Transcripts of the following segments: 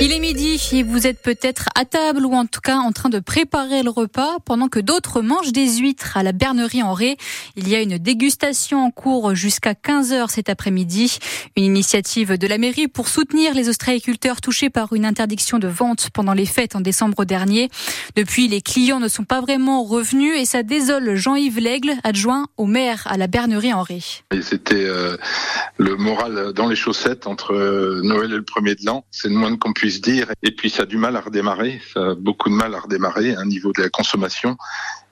Il est midi et vous êtes peut-être à table ou en tout cas en train de préparer le repas pendant que d'autres mangent des huîtres à la Bernerie en Ré. Il y a une dégustation en cours jusqu'à 15h cet après-midi. Une initiative de la mairie pour soutenir les ostréiculteurs touchés par une interdiction de vente pendant les fêtes en décembre dernier. Depuis, les clients ne sont pas vraiment revenus et ça désole Jean-Yves Lègle, adjoint au maire à la Bernerie en Ré. C'était euh, le moral dans les chaussettes entre euh, Noël et le premier de l'an. C'est le moins qu'on dire. Et puis ça a du mal à redémarrer, ça a beaucoup de mal à redémarrer un niveau de la consommation.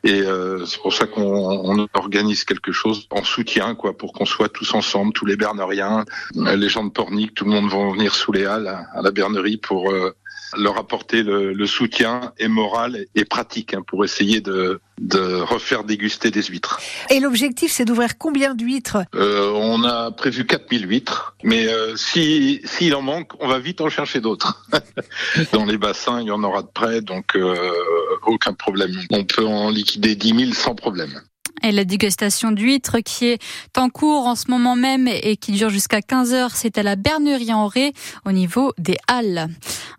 Et euh, c'est pour ça qu'on organise quelque chose en soutien, quoi, pour qu'on soit tous ensemble, tous les Berneriens, les gens de Pornic, tout le monde vont venir sous les halles à la Bernerie pour euh, leur apporter le, le, soutien et moral et pratique hein, pour essayer de, de refaire déguster des huîtres. Et l'objectif, c'est d'ouvrir combien d'huîtres? Euh, On a prévu 4000 huîtres, mais euh, si s'il en manque, on va vite en chercher d'autres. Dans les bassins, il y en aura de près, donc euh, aucun problème. On peut en liquider 10 000 sans problème et la dégustation d'huîtres qui est en cours en ce moment même et qui dure jusqu'à 15 heures. C'est à la Bernerie en Ré au niveau des Halles.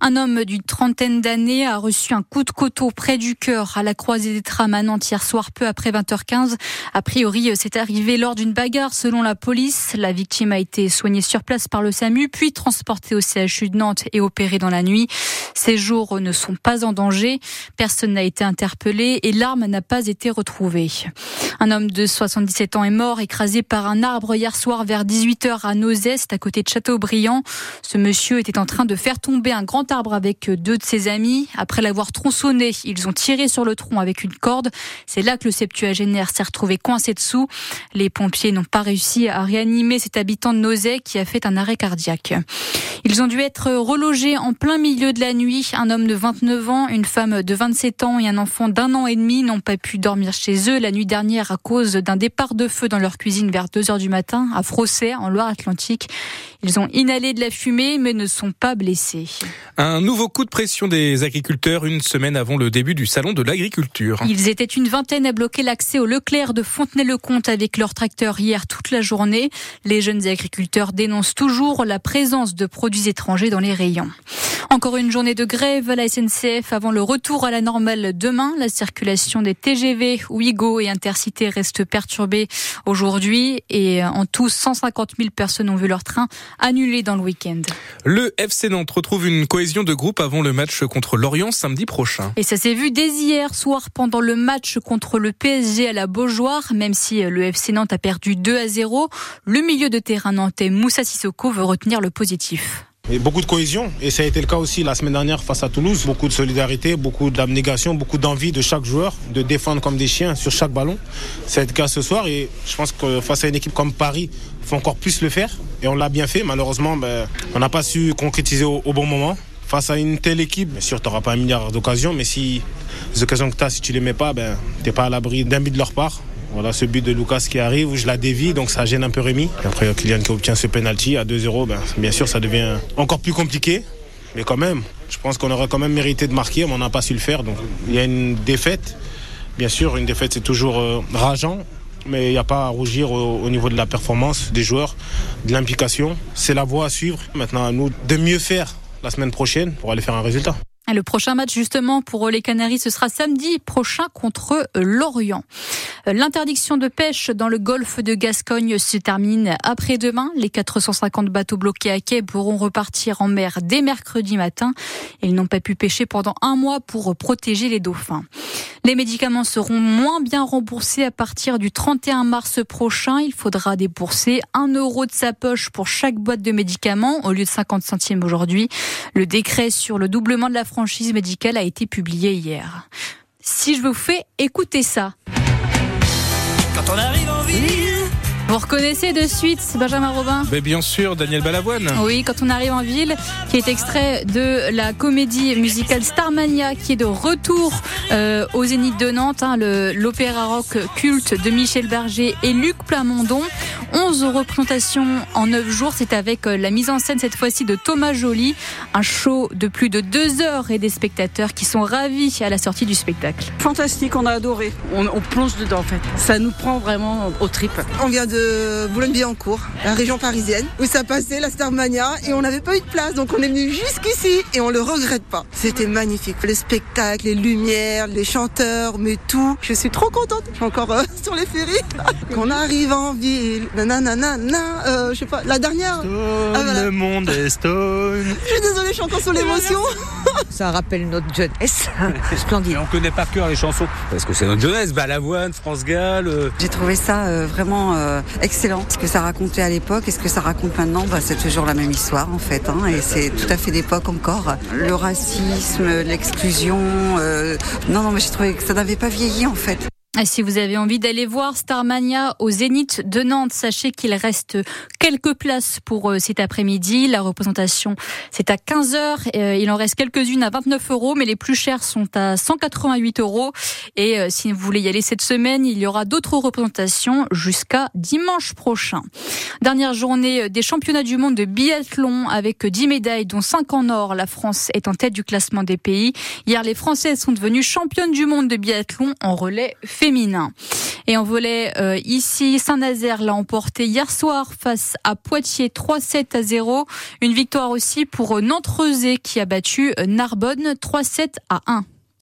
Un homme d'une trentaine d'années a reçu un coup de couteau près du cœur à la croisée des trams à Nantes hier soir peu après 20h15. A priori, c'est arrivé lors d'une bagarre selon la police. La victime a été soignée sur place par le SAMU puis transportée au CHU de Nantes et opérée dans la nuit. Ses jours ne sont pas en danger. Personne n'a été interpellé et l'arme n'a pas été retrouvée. Un homme de 77 ans est mort écrasé par un arbre hier soir vers 18h à Nozeste, à côté de Châteaubriand. Ce monsieur était en train de faire tomber un grand arbre avec deux de ses amis. Après l'avoir tronçonné, ils ont tiré sur le tronc avec une corde. C'est là que le septuagénaire s'est retrouvé coincé dessous. Les pompiers n'ont pas réussi à réanimer cet habitant de Nozay qui a fait un arrêt cardiaque. Ils ont dû être relogés en plein milieu de la nuit. Un homme de 29 ans, une femme de 27 ans et un enfant d'un an et demi n'ont pas pu dormir chez eux la nuit dernière à cause d'un départ de feu dans leur cuisine vers 2 heures du matin à Frosset, en Loire-Atlantique. Ils ont inhalé de la fumée mais ne sont pas blessés. Un nouveau coup de pression des agriculteurs une semaine avant le début du salon de l'agriculture. Ils étaient une vingtaine à bloquer l'accès au Leclerc de Fontenay-le-Comte avec leur tracteur hier toute la journée. Les jeunes agriculteurs dénoncent toujours la présence de produits étrangers dans les rayons. Encore une journée de grève à la SNCF avant le retour à la normale demain. La circulation des TGV, Ouigo et Intercité reste perturbée aujourd'hui et en tout 150 000 personnes ont vu leur train annulé dans le week-end. Le FC Nantes retrouve une cohésion de groupe avant le match contre Lorient samedi prochain. Et ça s'est vu dès hier soir pendant le match contre le PSG à la Beaujoire, même si le FC Nantes a perdu 2 à 0. Le milieu de terrain nantais Moussa Sissoko veut retenir le positif. Beaucoup de cohésion, et ça a été le cas aussi la semaine dernière face à Toulouse. Beaucoup de solidarité, beaucoup d'abnégation, beaucoup d'envie de chaque joueur de défendre comme des chiens sur chaque ballon. Ça a été le cas ce soir, et je pense que face à une équipe comme Paris, il faut encore plus le faire. Et on l'a bien fait, malheureusement, ben, on n'a pas su concrétiser au, bon moment. Face à une telle équipe, bien sûr, tu n'auras pas un milliard d'occasions, mais si les occasions que tu as, si tu les mets pas, ben, tu n'es pas à l'abri d'un but de leur part. Voilà ce but de Lucas qui arrive où je la dévie, donc ça gêne un peu Rémi. Et après, Kylian qui obtient ce penalty à 2-0, ben, bien sûr, ça devient encore plus compliqué. Mais quand même, je pense qu'on aurait quand même mérité de marquer, mais on n'a pas su le faire. Donc il y a une défaite. Bien sûr, une défaite, c'est toujours euh, rageant, mais il n'y a pas à rougir au, au, niveau de la performance des joueurs, de l'implication. C'est la voie à suivre. Maintenant, à nous de mieux faire la semaine prochaine pour aller faire un résultat. Le prochain match justement pour les Canaries, ce sera samedi prochain contre Lorient. L'interdiction de pêche dans le golfe de Gascogne se termine après-demain. Les 450 bateaux bloqués à quai pourront repartir en mer dès mercredi matin. Ils n'ont pas pu pêcher pendant un mois pour protéger les dauphins. Les médicaments seront moins bien remboursés à partir du 31 mars prochain. Il faudra débourser 1 euro de sa poche pour chaque boîte de médicaments au lieu de 50 centimes aujourd'hui. Le décret sur le doublement de la franchise médicale a été publié hier. Si je vous fais écouter ça. Vous reconnaissez de suite Benjamin Robin? Mais Bien sûr, Daniel Balavoine. Oui, quand on arrive en ville, qui est extrait de la comédie musicale Starmania, qui est de retour euh, au Zénith de Nantes, hein, l'opéra rock culte de Michel Berger et Luc Plamondon. 11 représentations en 9 jours, c'est avec euh, la mise en scène cette fois-ci de Thomas Joly, un show de plus de 2 heures et des spectateurs qui sont ravis à la sortie du spectacle. Fantastique, on a adoré, on, on plonge dedans en fait, ça nous prend vraiment aux tripes. On vient de de Boulogne-Billancourt, la région parisienne, où ça passait la Starmania et on n'avait pas eu de place, donc on est venu jusqu'ici et on le regrette pas. C'était magnifique, les spectacles, les lumières, les chanteurs, mais tout. Je suis trop contente. Je suis encore euh, sur les ferries. Qu'on arrive en ville, nanana, euh, je sais pas, la dernière. Stone, ah, Le monde est stone. Je suis désolée, je suis encore sur l'émotion. Ça rappelle notre jeunesse. Splendide. on connaît par cœur les chansons parce que c'est notre jeunesse. Balavoine, France Gall. Euh. J'ai trouvé ça euh, vraiment euh, excellent. Ce que ça racontait à l'époque et ce que ça raconte maintenant, bah, c'est toujours la même histoire en fait. Hein, et c'est tout à fait d'époque encore. Le racisme, l'exclusion. non, non, mais j'ai trouvé que ça n'avait pas vieilli en fait. Si vous avez envie d'aller voir Starmania au Zénith de Nantes, sachez qu'il reste quelques places pour euh, cet après-midi. La représentation, c'est à 15 heures. Euh, il en reste quelques-unes à 29 euros, mais les plus chères sont à 188 euros. Et euh, si vous voulez y aller cette semaine, il y aura d'autres représentations jusqu'à dimanche prochain. Dernière journée des championnats du monde de biathlon avec 10 médailles, dont 5 en or. La France est en tête du classement des pays. Hier, les Françaises sont devenues championnes du monde de biathlon en relais féminin. Et en volet euh, ici, Saint-Nazaire l'a emporté hier soir face à Poitiers 3-7 à 0. Une victoire aussi pour Nantes-Rezé qui a battu Narbonne 3-7 à 1.